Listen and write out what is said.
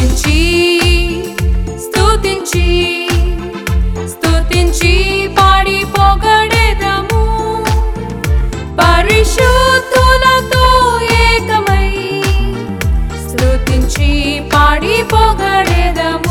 స్తుతించి స్తుతించి స్తుతించి పాడి పొగడెదము. పరిశుద్ధులతో ఏకమై స్తుతించి పాడి పొగడెదము.